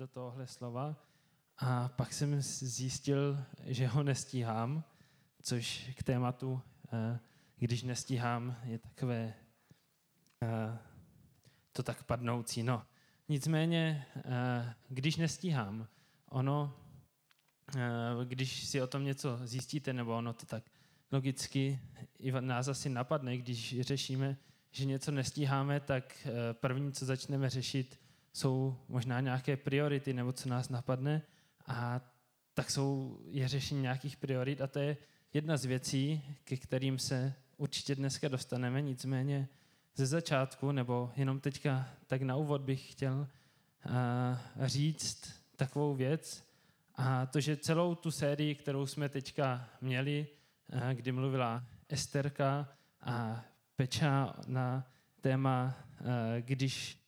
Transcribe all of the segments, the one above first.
do tohohle slova a pak jsem zjistil, že ho nestíhám, což k tématu, eh, když nestíhám, je takové eh, to tak padnoucí. No, nicméně, eh, když nestíhám, ono, když si o tom něco zjistíte, nebo ono to tak logicky i nás asi napadne, když řešíme, že něco nestíháme, tak první, co začneme řešit, jsou možná nějaké priority, nebo co nás napadne a tak jsou, je řešení nějakých priorit a to je jedna z věcí, ke kterým se určitě dneska dostaneme, nicméně ze začátku, nebo jenom teďka tak na úvod bych chtěl uh, říct takovou věc, a to, že celou tu sérii, kterou jsme teďka měli, uh, kdy mluvila Esterka a Peča na téma, uh, když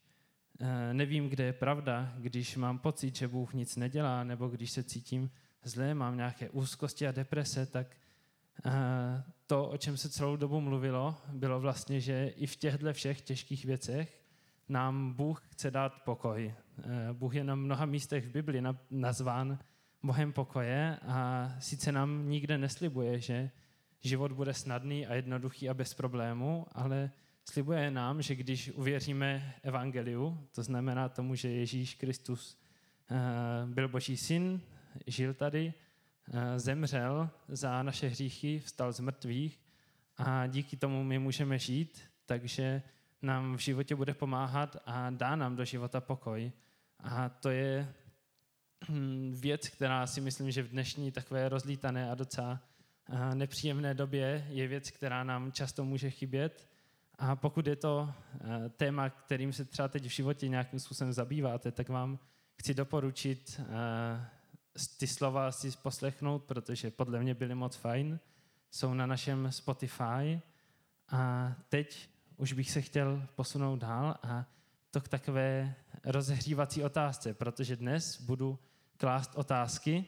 nevím, kde je pravda, když mám pocit, že Bůh nic nedělá, nebo když se cítím zlé, mám nějaké úzkosti a deprese, tak eh, to, o čem se celou dobu mluvilo, bylo vlastně, že i v těchto všech těžkých věcech nám Bůh chce dát pokoj. Eh, Bůh je na mnoha místech v Bibli nazván Bohem pokoje a sice nám nikde neslibuje, že život bude snadný a jednoduchý a bez problému, ale Slibuje nám, že když uvěříme evangeliu, to znamená tomu, že Ježíš Kristus eh, byl boží syn, žil tady, eh, zemřel za naše hříchy, vstal z mrtvých a díky tomu my můžeme žít, takže nám v životě bude pomáhat a dá nám do života pokoj. A to je hm, věc, která si myslím, že v dnešní takové rozlítané a docela eh, nepříjemné době je věc, která nám často může chybět a pokud je to eh, téma, kterým se třeba teď v životě nějakým způsobem zabýváte, tak vám chci doporučit eh, ty slova si poslechnout, protože podle mě byly moc fajn. Jsou na našem Spotify. A teď už bych se chtěl posunout dál a to k takové rozehřívací otázce, protože dnes budu klást otázky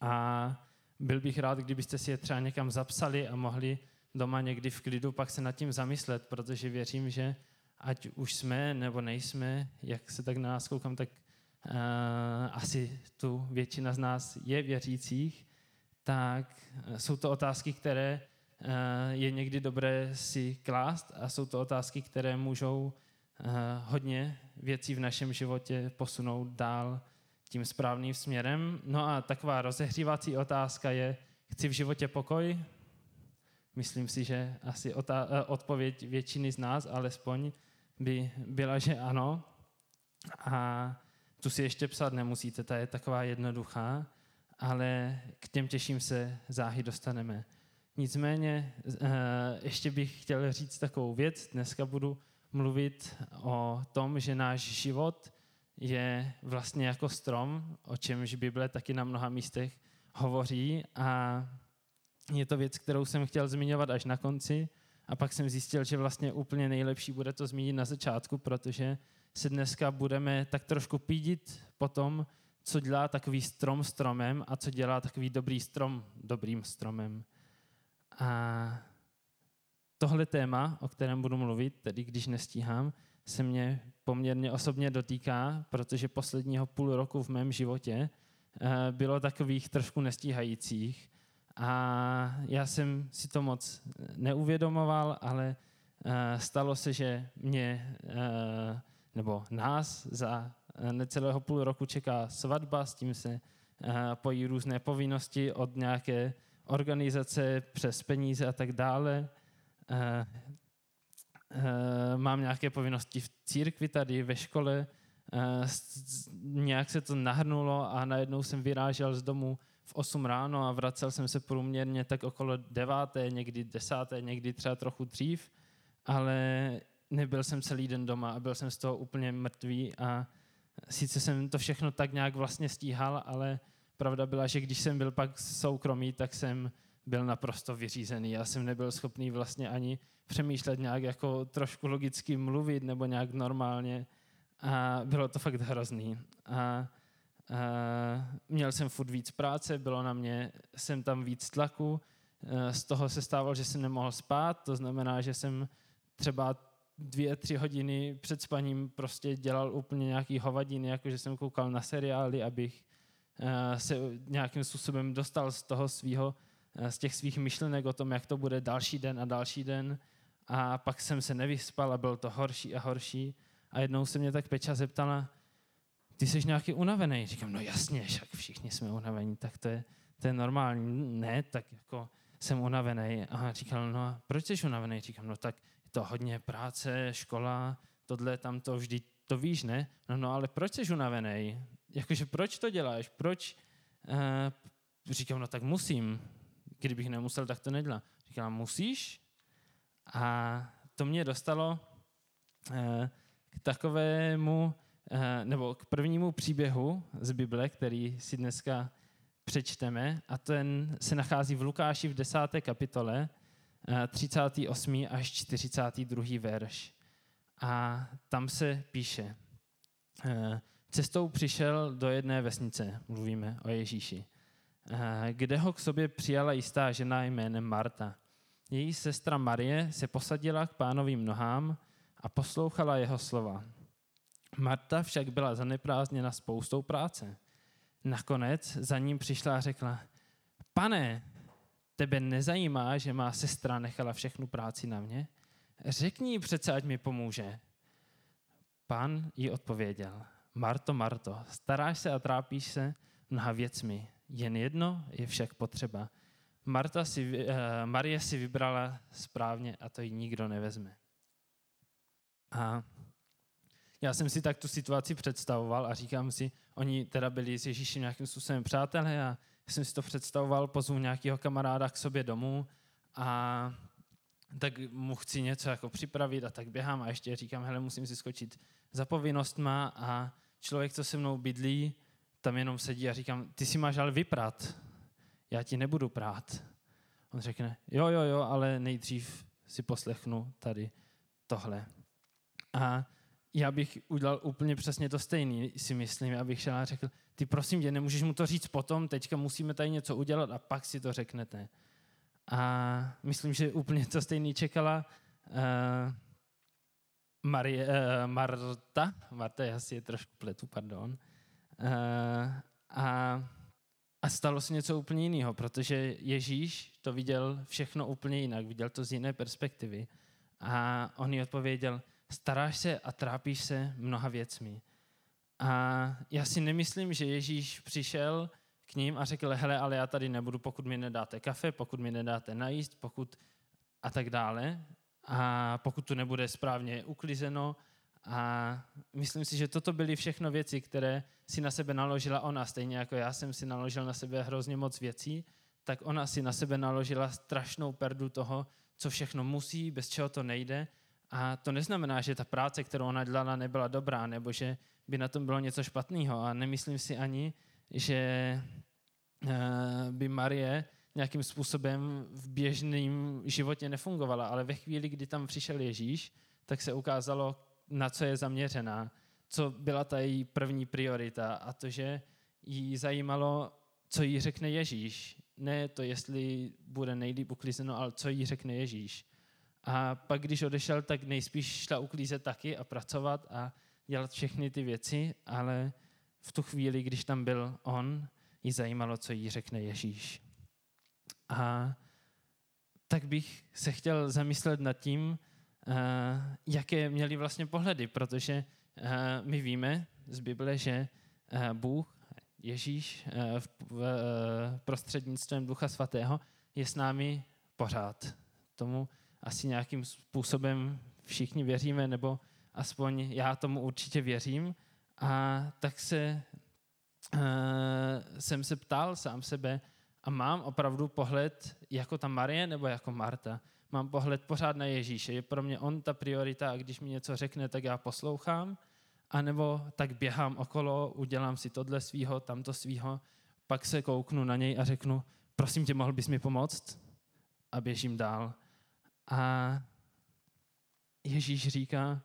a byl bych rád, kdybyste si je třeba někam zapsali a mohli doma někdy v klidu pak se nad tím zamyslet, protože věřím, že ať už jsme nebo nejsme, jak se tak na nás koukám, tak uh, asi tu většina z nás je věřících, tak eh, jsou to otázky, které uh, je někdy dobré si klást a jsou to otázky, které můžou uh, hodně věcí v našem životě posunout dál tím správným směrem. No a taková rozehřívací otázka je, chci v životě pokoj, Myslím si, že asi eh, odpověď většiny z nás alespoň by byla, že ano. A tu si ještě psat nemusíte, ta je taková jednoduchá, ale k těm těším se záhy dostaneme. Nicméně eh, ještě bych chtěl říct takovou věc. Dneska budu mluvit o tom, že náš život je vlastně jako strom, o čemž Bible taky na mnoha místech hovoří a je to věc, kterou jsem chtěl zmiňovat až na konci a pak jsem zjistil, že vlastně úplně nejlepší bude to zmínit na začátku, protože se dneska budeme tak trošku pídit po tom, co dělá takový strom stromem a co dělá takový dobrý strom dobrým stromem. A tohle téma, o kterém budu mluvit, tedy když nestíhám, se mě poměrně osobně dotýká, protože posledního půl roku v mém životě eh, bylo takových trošku nestíhajících a já jsem si to moc neuvědomoval, ale uh, stalo se, že mě, uh, nebo nás za necelého půl roku čeká svatba, s tím se pojí různé povinnosti od nějaké organizace přes peníze a tak dále. Mám nějaké povinnosti v církvi tady, ve škole, nějak se to nahrnulo a najednou jsem vyrážel z domu v 8 ráno a vracel jsem se průměrně tak okolo 9, někdy 10, někdy třeba trochu dřív, ale nebyl jsem celý den doma a byl jsem z toho úplně mrtvý a sice jsem to všechno tak nějak vlastně stíhal, ale pravda byla, že když jsem byl pak soukromý, tak jsem byl naprosto vyřízený. Já jsem nebyl schopný vlastně ani přemýšlet nějak jako trošku logicky mluvit nebo nějak normálně a bylo to fakt hrozný. A měl jsem furt víc práce, bylo na mě, jsem tam víc tlaku, uh, z toho se stávalo, že jsem nemohl spát, to znamená, že jsem třeba dvě, tři hodiny před spaním prostě dělal úplně nějaký hovadiny, jakože jsem koukal na seriály, abych uh, se nějakým způsobem dostal z toho svého, z těch svých myšlenek o tom, jak to bude další den a další den. A pak jsem se nevyspal a bylo to horší a horší. A jednou se mě tak Peča zeptala, ty jsi nějaký unavený? Říkám, no jasně, však všichni jsme unavení, tak to je, to je normální. Ne, tak jako jsem unavený. A říkal, no a proč jsi unavený? Říkám, no tak je to hodně práce, škola, tohle, tam to vždy to víš, ne? No, no ale proč jsi unavený? Jakože proč to děláš? Proč? Uh, říkám, no tak musím. Kdybych nemusel, tak to nedělám. Říkám, musíš? A to mě dostalo uh, k takovému, nebo k prvnímu příběhu z Bible, který si dneska přečteme, a ten se nachází v Lukáši v 10. kapitole, 38. až 42. verš. A tam se píše, cestou přišel do jedné vesnice, mluvíme o Ježíši, kde ho k sobě přijala jistá žena jménem Marta. Její sestra Marie se posadila k pánovým nohám a poslouchala jeho slova. Marta však byla zaneprázdněna spoustou práce. Nakonec za ním přišla a řekla, pane, tebe nezajímá, že má sestra nechala všechnu práci na mě? Řekni jí přece, ať mi pomůže. Pán jí odpověděl, Marto, Marto, staráš se a trápíš se mnoha věcmi, jen jedno je však potřeba. Marta si, uh, Marie si vybrala správně a to jí nikdo nevezme. A já jsem si tak tu situaci představoval a říkám si, oni teda byli s Ježíšem nějakým způsobem přátelé a jsem si to představoval, pozvu nějakého kamaráda k sobě domů a tak mu chci něco jako připravit a tak běhám a ještě říkám, hele, musím si skočit za povinnostma a člověk, co se mnou bydlí, tam jenom sedí a říkám, ty si máš ale vyprat, já ti nebudu prát. On řekne, jo, jo, jo, ale nejdřív si poslechnu tady tohle. A já bych udělal úplně přesně to stejný, si myslím, abych šel a řekl, ty prosím tě, nemůžeš mu to říct potom, teďka musíme tady něco udělat a pak si to řeknete. A myslím, že úplně to stejný čekala uh, Marie, uh, Marta, Marta, já si je trošku pletu, pardon. Uh, a, a stalo se něco úplně jiného, protože Ježíš to viděl všechno úplně jinak, viděl to z jiné perspektivy. A on jí odpověděl, staráš se a trápíš se mnoha věcmi. A já si nemyslím, že Ježíš přišel k ním a řekl, hele, ale já tady nebudu, pokud mi nedáte kafe, pokud mi nedáte najíst, pokud a tak dále. A pokud tu nebude správně uklizeno. A myslím si, že toto byly všechno věci, které si na sebe naložila ona, stejně jako já jsem si naložil na sebe hrozně moc věcí, tak ona si na sebe naložila strašnou perdu toho, co všechno musí, bez čeho to nejde a to neznamená, že ta práce, kterou ona dělala, nebyla dobrá, nebo že by na tom bylo něco špatného. A nemyslím si ani, že eh, by Marie nějakým způsobem v běžném životě nefungovala, ale ve chvíli, kdy tam přišel Ježíš, tak se ukázalo, na co je zaměřená, co byla ta její první priorita a to, že jí zajímalo, co jí řekne Ježíš. Ne to, jestli bude nejlíp uklizeno, ale co jí řekne Ježíš. A pak, když odešel, tak nejspíš šla uklízet taky a pracovat a dělat všechny ty věci, ale v tu chvíli, když tam byl on, jí zajímalo, co jí řekne Ježíš. A tak bych se chtěl zamyslet nad tím, uh, jaké měli vlastně pohledy, protože uh, my víme z Bible, že uh, Bůh, Ježíš prostřednictvím Ducha Svatého je s námi pořád. Tomu asi nějakým způsobem všichni věříme, nebo aspoň já tomu určitě věřím. A tak se, uh, jsem se ptal sám sebe a mám opravdu pohled jako ta Marie nebo jako Marta. Mám pohled pořád na Ježíše. Je pro mě on ta priorita a když mi něco řekne, tak já poslouchám. A nebo tak běhám okolo, udělám si tohle svýho, tamto svýho, pak se kouknu na něj a řeknu, prosím tě, mohl bys mi pomoct? A běžím dál. A Ježíš říká,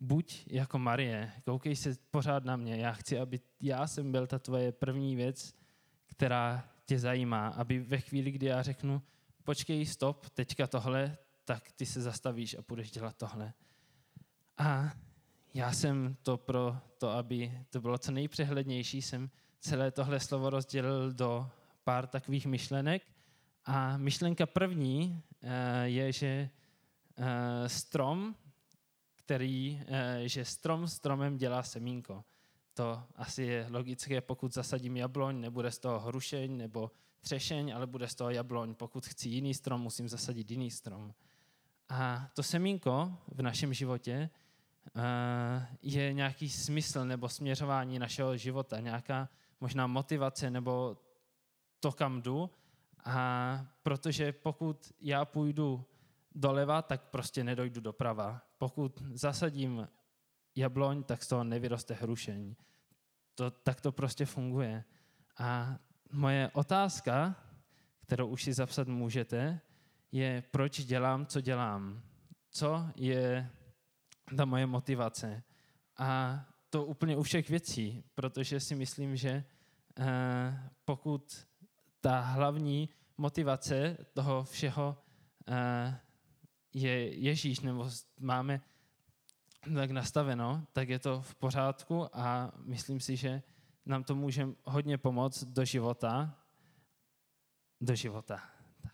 buď jako Marie, koukej se pořád na mě, já chci, aby já jsem byl ta tvoje první věc, která tě zajímá, aby ve chvíli, kdy já řeknu, počkej, stop, teďka tohle, tak ty se zastavíš a budeš dělat tohle. A já jsem to pro to, aby to bylo co nejpřehlednější, jsem celé tohle slovo rozdělil do pár takových myšlenek. A myšlenka první je, že eh, strom, který, eh, že strom stromem dělá semínko. To asi je logické, pokud zasadím jabloň, nebude z toho hrušeň nebo třešeň, ale bude z toho jabloň. Pokud chci jiný strom, musím zasadit jiný strom. A to semínko v našem životě je nějaký smysl nebo směřování našeho života, nějaká možná motivace nebo to, kam jdu. A protože pokud já půjdu doleva, tak prostě nedojdu doprava. Pokud zasadím jabloň, tak z toho nevyroste hrušeň. To, tak to prostě funguje. A moje otázka, kterou už si zapsat můžete, je, proč dělám, co dělám. Co je ta moje motivace. A to úplně u všech věcí, protože si myslím, že eh, pokud ta hlavní motivace toho všeho eh, je Ježíš, nebo máme tak nastaveno, tak je to v pořádku a myslím si, že nám to může hodně pomoct do života. Do života. Tak.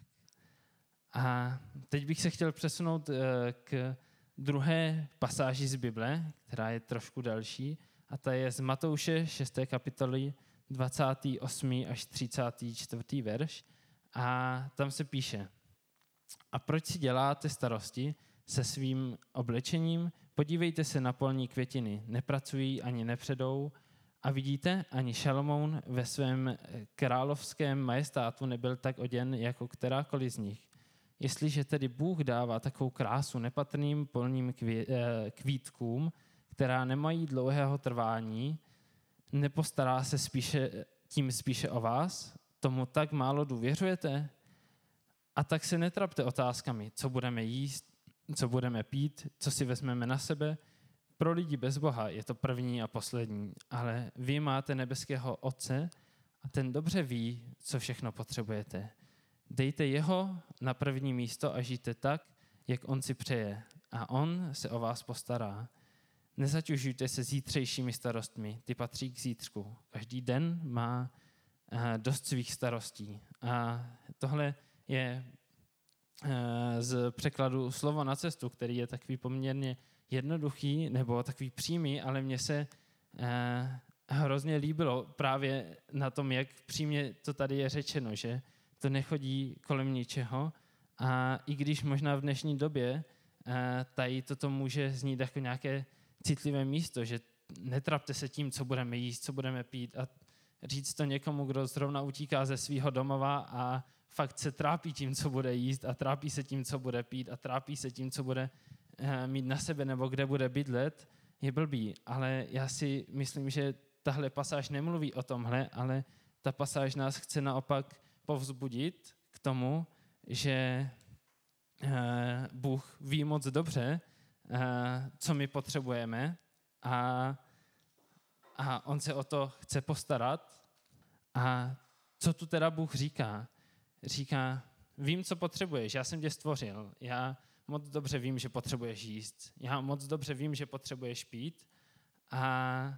A teď bych se chtěl přesunout eh, k druhé pasáži z Bible, která je trošku další, a ta je z Matouše 6. kapitoly 28. až 34. verš. A tam se píše, a proč si děláte starosti se svým oblečením? Podívejte se na polní květiny, nepracují ani nepředou, a vidíte, ani Šalomoun ve svém královském majestátu nebyl tak oděn jako kterákoliv z nich. Jestliže tedy Bůh dává takovou krásu nepatrným polním eh, kvítkům, která nemají dlouhého trvání, nepostará se spíše, tím spíše o vás? Tomu tak málo důvěřujete? A tak se netrapte otázkami, co budeme jíst, co budeme pít, co si vezmeme na sebe. Pro lidi bez Boha je to první a poslední, ale vy máte nebeského Otce a ten dobře ví, co všechno potřebujete. Dejte jeho na první místo a žijte tak, jak on si přeje. A on se o vás postará. Nezaťužujte se zítřejšími starostmi, ty patří k zítřku. Každý den má eh, dost svých starostí. A tohle je eh, z překladu slovo na cestu, který je takový poměrně jednoduchý nebo takový přímý, ale mně se eh, hrozně líbilo právě na tom, jak přímě to tady je řečeno, že to nechodí kolem ničeho. A i když možná v dnešní době tady toto může znít jako nějaké citlivé místo, že netrapte se tím, co budeme jíst, co budeme pít a říct to někomu, kdo zrovna utíká ze svého domova a fakt se trápí tím, co bude jíst a trápí se tím, co bude pít a trápí se tím, co bude eh, mít na sebe nebo kde bude bydlet, je blbý. Ale já si myslím, že tahle pasáž nemluví o tomhle, ale ta pasáž nás chce naopak povzbudit k tomu, že eh, Bůh ví moc dobře, co my potřebujeme a, a on se o to chce postarat. A co tu teda Bůh říká? Říká, vím, co potřebuješ, já jsem tě stvořil, já moc dobře vím, že potřebuješ jíst, já moc dobře vím, že potřebuješ pít. A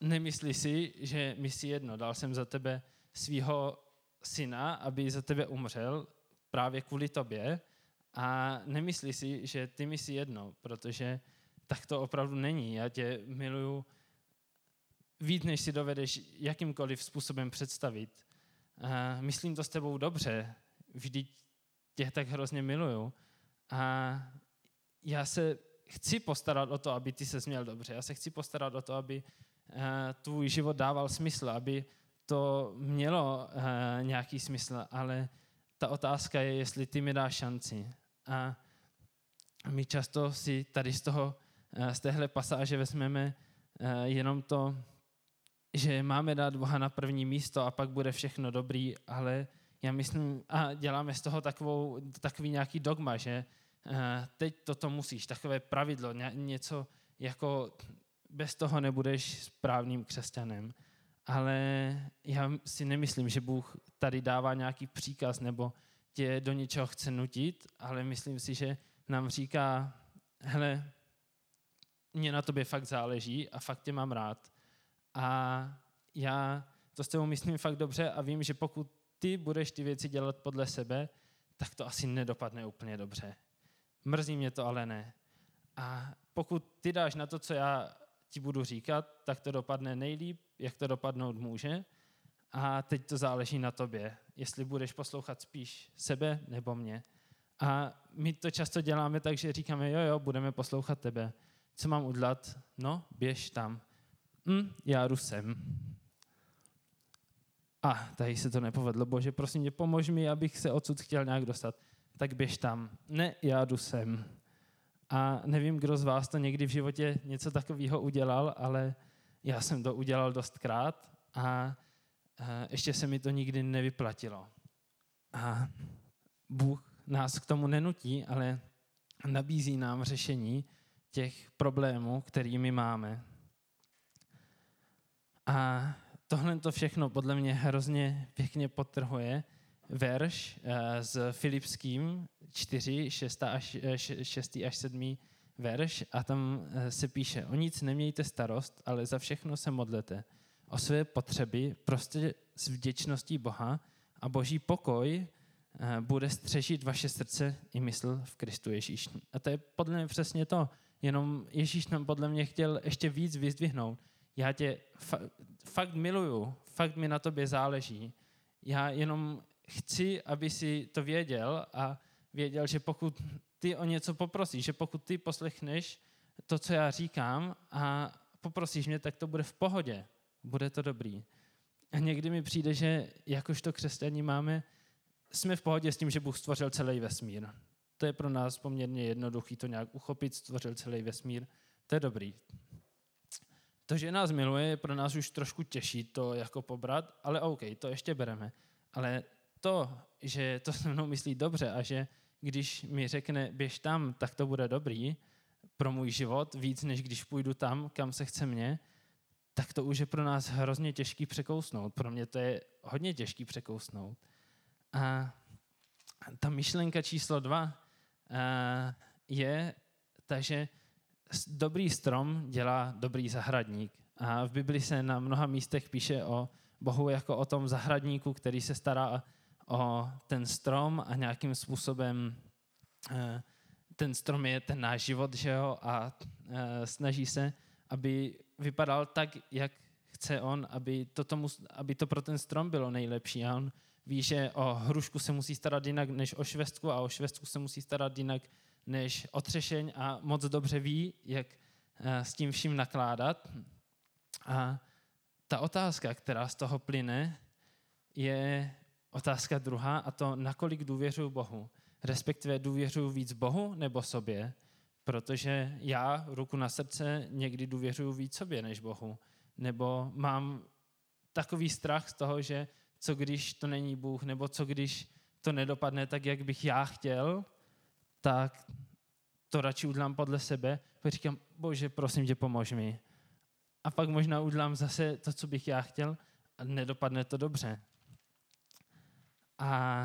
nemyslí si, že mi si jedno, dal jsem za tebe svého syna, aby za tebe umřel právě kvůli tobě a nemyslí si, že ty mi si jedno, protože tak to opravdu není. Já tě miluju víc, než si dovedeš jakýmkoliv způsobem představit. A myslím to s tebou dobře, vždyť tě tak hrozně miluju. A já se chci postarat o to, aby ty se měl dobře. Já se chci postarat o to, aby eh, tvůj život dával smysl, aby to mělo uh, nějaký smysl, ale ta otázka je, jestli ty mi dáš šanci. A my často si tady z toho, uh, z téhle pasáže vezmeme uh, jenom to, že máme dát Boha na první místo a pak bude všechno dobrý, ale já myslím, a děláme z toho takovou, takový nějaký dogma, že teď toto musíš, takové pravidlo, něco jako bez toho nebudeš správným křesťanem. Ale já si nemyslím, že Bůh tady dává nějaký příkaz nebo tě do něčeho chce nutit, ale myslím si, že nám říká, hele, mě na tobě fakt záleží a fakt tě mám rád. A já to s tebou myslím fakt dobře a vím, že pokud ty budeš ty věci dělat podle sebe, tak to asi nedopadne úplně dobře. Mrzí mě to, ale ne. A pokud ty dáš na to, co já ti budu říkat, tak to dopadne nejlíp, jak to dopadnout může. A teď to záleží na tobě, jestli budeš poslouchat spíš sebe nebo mě. A my to často děláme tak, že říkáme, jo, jo, budeme poslouchat tebe. Co mám udělat? No, běž tam. Hm, já jdu sem. A tady se to nepovedlo. Bože, prosím tě, pomož mi, abych se odsud chtěl nějak dostat. Tak běž tam. Ne, já jdu sem. A nevím, kdo z vás to někdy v životě něco takového udělal, ale já jsem to udělal dostkrát a ještě se mi to nikdy nevyplatilo. A Bůh nás k tomu nenutí, ale nabízí nám řešení těch problémů, kterými máme. A tohle to všechno podle mě hrozně pěkně potrhuje verš eh, z Filipským 4, 6 až, 6 až 7 verš a tam eh, se píše, o nic nemějte starost, ale za všechno se modlete. O své potřeby prostě s vděčností Boha a boží pokoj eh, bude střežit vaše srdce i mysl v Kristu Ježíš. A to je podle mě přesně to. Jenom Ježíš nám podle mě chtěl ještě víc vyzdvihnout. Já tě fa- fakt miluju, fakt mi na tobě záleží. Já jenom chci, aby si to věděl a věděl, že pokud ty o něco poprosíš, že pokud ty poslechneš to, co já říkám a poprosíš mě, tak to bude v pohodě. Bude to dobrý. A někdy mi přijde, že jakožto křesťaní máme, jsme v pohodě s tím, že Bůh stvořil celý vesmír. To je pro nás poměrně jednoduchý to nějak uchopit, stvořil celý vesmír. To je dobrý. To, že nás miluje, je pro nás už trošku těžší to jako pobrat, ale OK, to ještě bereme. Ale to, že to se mnou myslí dobře a že když mi řekne, běž tam, tak to bude dobrý pro můj život, víc než když půjdu tam, kam se chce mě, tak to už je pro nás hrozně těžký překousnout. Pro mě to je hodně těžký překousnout. A ta myšlenka číslo dva je ta, že dobrý strom dělá dobrý zahradník. A v Bibli se na mnoha místech píše o Bohu jako o tom zahradníku, který se stará o ten strom a nějakým způsobem eh, ten strom je ten náš život, že jo, a eh, snaží se, aby vypadal tak, jak chce on, aby to, tomu, aby to pro ten strom bylo nejlepší. A on ví, že o hrušku se musí starat jinak než o švestku a o švestku se musí starat jinak než o třešeň a moc dobře ví, jak eh, s tím vším nakládat. A ta otázka, která z toho plyne, je otázka druhá a to, nakolik důvěřuji Bohu. Respektive důvěřuji víc Bohu nebo sobě, protože já, ruku na srdce, někdy důvěřuji víc sobě než Bohu. Nebo mám takový strach z toho, že co když to není Bůh, nebo co když to nedopadne tak, jak bych já chtěl, tak to radši udělám podle sebe, protože říkám, bože, prosím tě, pomož mi. A pak možná udělám zase to, co bych já chtěl a nedopadne to dobře. A,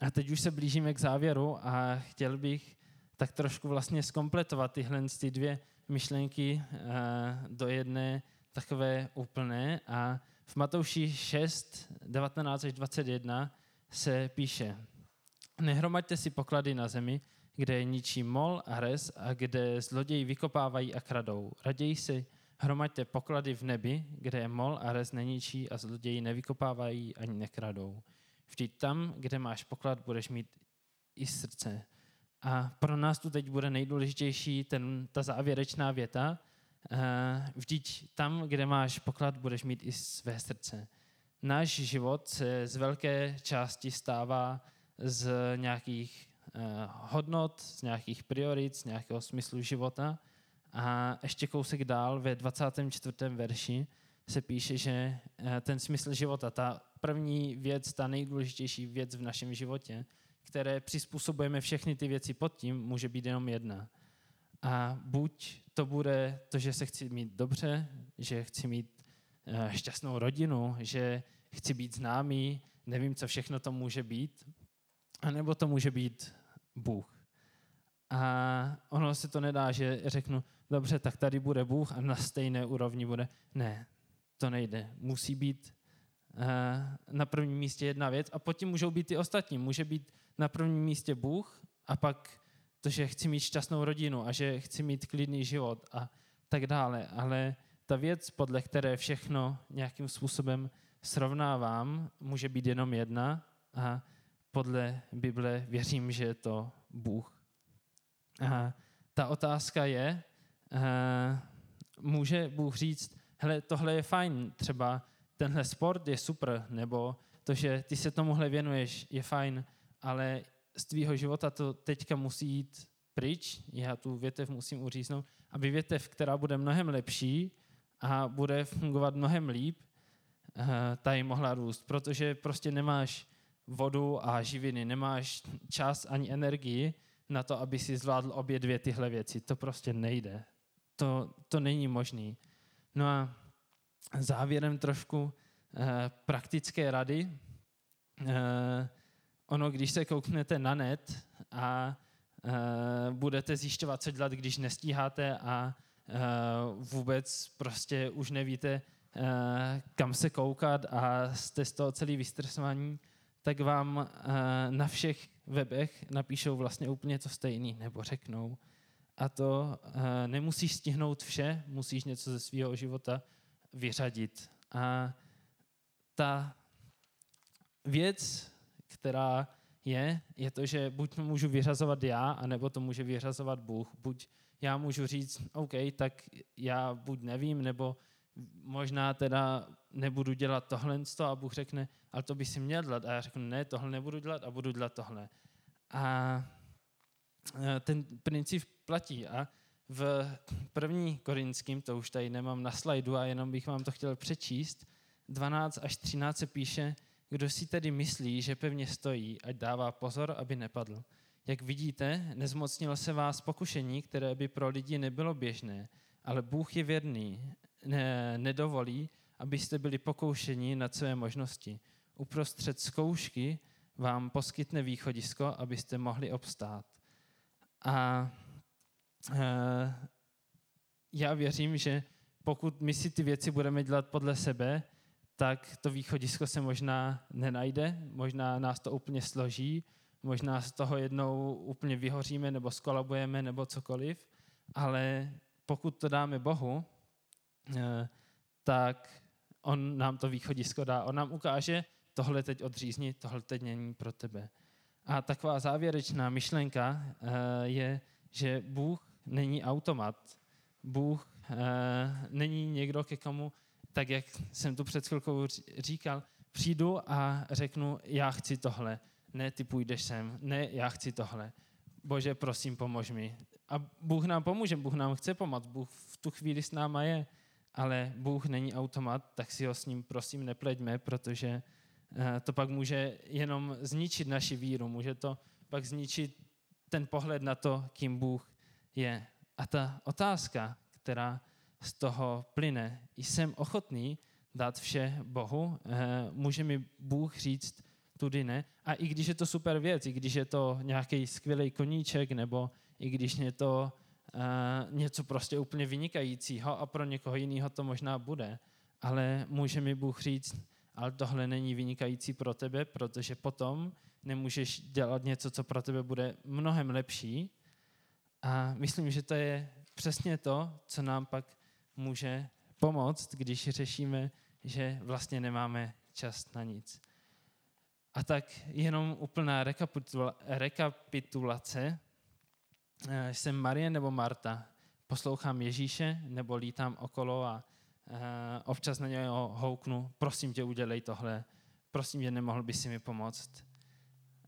a teď už se blížíme k závěru a chtěl bych tak trošku vlastně skompletovat tyhle ty dvě myšlenky uh, do jedné takové úplné. A v Matouši 6, 19 až 21 se píše, nehromaďte si poklady na zemi, kde ničí mol a res a kde zloději vykopávají a kradou. Raději si hromaďte poklady v nebi, kde je mol a res neničí a zloději nevykopávají ani nekradou. Vždyť tam, kde máš poklad, budeš mít i srdce. A pro nás tu teď bude nejdůležitější ten, ta závěrečná věta. Eh, vždyť tam, kde máš poklad, budeš mít i své srdce. Náš život se z velké části stává z nějakých eh, hodnot, z nějakých priorit, z nějakého smyslu života. A ještě kousek dál ve 24. verši se píše, že eh, ten smysl života, ta první věc, ta nejdůležitější věc v našem životě, které přizpůsobujeme všechny ty věci pod tím, může být jenom jedna. A buď to bude to, že se chci mít dobře, že chci mít eh, šťastnou rodinu, že chci být známý, nevím, co všechno to může být, anebo to může být Bůh. A ono se to nedá, že řeknu, dobře, tak tady bude Bůh a na stejné úrovni bude. Ne, to nejde. Musí být na prvním místě jedna věc a potom můžou být i ostatní. Může být na prvním místě Bůh a pak to, že chci mít šťastnou rodinu a že chci mít klidný život a tak dále. Ale ta věc, podle které všechno nějakým způsobem srovnávám, může být jenom jedna a podle Bible věřím, že je to Bůh. A ta otázka je, uh, může Bůh říct, hele, tohle je fajn, třeba tenhle sport je super, nebo to, že ty se tomuhle věnuješ, je fajn, ale z tvýho života to teďka musí jít pryč, já tu větev musím uříznout, aby větev, která bude mnohem lepší a bude fungovat mnohem líp, uh, tady mohla růst, protože prostě nemáš vodu a živiny, nemáš čas ani energii na to, aby si zvládl obě dvě tyhle věci. To prostě nejde. To, to není možný. No a závěrem trošku eh, praktické rady. Eh, ono, když se kouknete na net a eh, budete zjišťovat, co dělat, když nestíháte a vůbec prostě už nevíte, kam se koukat a jste z toho celý vystresovaní, tak vám na všech webech napíšou vlastně úplně to stejný, nebo řeknou. A to nemusíš stihnout vše, musíš něco ze svého života vyřadit. A ta věc, která je, je to, že buď to můžu vyřazovat já, anebo to může vyřazovat Bůh. Buď já můžu říct, OK, tak já buď nevím, nebo možná teda nebudu dělat tohle a Bůh řekne, ale to by si měl dělat. A já řeknu, ne, tohle nebudu dělat a budu dělat tohle. A e, ten princip platí. A v první korinským, to už tady nemám na slajdu a jenom bych vám to chtěl přečíst, 12 až 13 se píše, kdo si tedy myslí, že pevně stojí, ať dává pozor, aby nepadl. Jak vidíte, nezmocnilo se vás pokušení, které by pro lidi nebylo běžné, ale Bůh je věrný, ne, nedovolí, abyste byli pokoušeni na své možnosti. Uprostřed zkoušky vám poskytne východisko, abyste mohli obstát. A já věřím, že pokud my si ty věci budeme dělat podle sebe, tak to východisko se možná nenajde, možná nás to úplně složí, možná z toho jednou úplně vyhoříme nebo skolabujeme nebo cokoliv, ale pokud to dáme Bohu, Eh, tak on nám to východisko dá. On nám ukáže, tohle teď odřízni, tohle teď není pro tebe. A taková závěrečná myšlenka eh, je, že Bůh není automat. Bůh eh, není někdo, ke komu, tak jak jsem tu před chvilkou říkal, přijdu a řeknu, já chci tohle. Ne, ty půjdeš sem. Ne, já chci tohle. Bože, prosím, pomož mi. A Bůh nám pomůže, Bůh nám chce pomoct, Bůh v tu chvíli s náma je ale Bůh není automat, tak si ho s ním prosím nepleďme, protože eh, to pak může jenom zničit naši víru, může to pak zničit ten pohled na to, kým Bůh je. A ta otázka, která z toho plyne, jsem ochotný dát vše Bohu, eh, může mi Bůh říct tudy ne. A i když je to super věc, i když je to nějaký skvělý koníček, nebo i když je to něco prostě úplně vynikajícího a pro někoho jiného to možná bude. Ale může mi Bůh říct, ale tohle není vynikající pro tebe, protože potom nemůžeš dělat něco, co pro tebe bude mnohem lepší. A myslím, že to je přesně to, co nám pak může pomoct, když řešíme, že vlastně nemáme čas na nic. A tak jenom úplná rekapitulace. Eh, jsem Marie nebo Marta, poslouchám Ježíše nebo lítám okolo a uh, občas na něho houknu, prosím tě, udělej tohle, prosím tě, nemohl by si mi pomoct.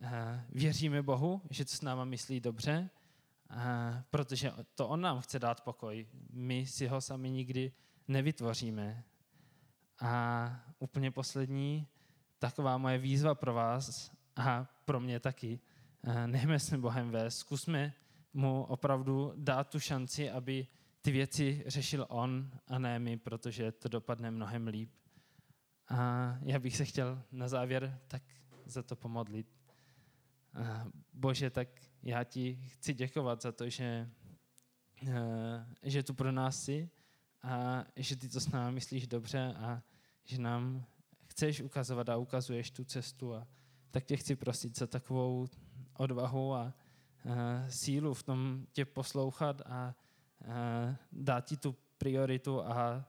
Uh, věříme Bohu, že to s náma myslí dobře, protože to On nám chce dát pokoj. My si ho sami nikdy nevytvoříme. A úplně poslední, taková moje výzva pro vás a pro mě taky. Nechme se Bohem vést, zkusme mu opravdu dát tu šanci, aby ty věci řešil on a ne my, protože to dopadne mnohem líp. A já bych se chtěl na závěr tak za to pomodlit. Bože, tak já ti chci děkovat za to, že že tu pro nás jsi a že ty to s námi myslíš dobře a že nám chceš ukazovat a ukazuješ tu cestu. A tak tě chci prosit za takovou odvahu a, a sílu v tom tě poslouchat a, a dát ti tu prioritu a, a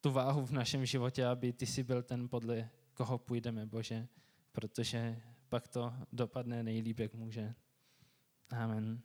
tu váhu v našem životě, aby ty si byl ten, podle koho půjdeme, Bože, protože pak to dopadne nejlíp, jak může. Amen.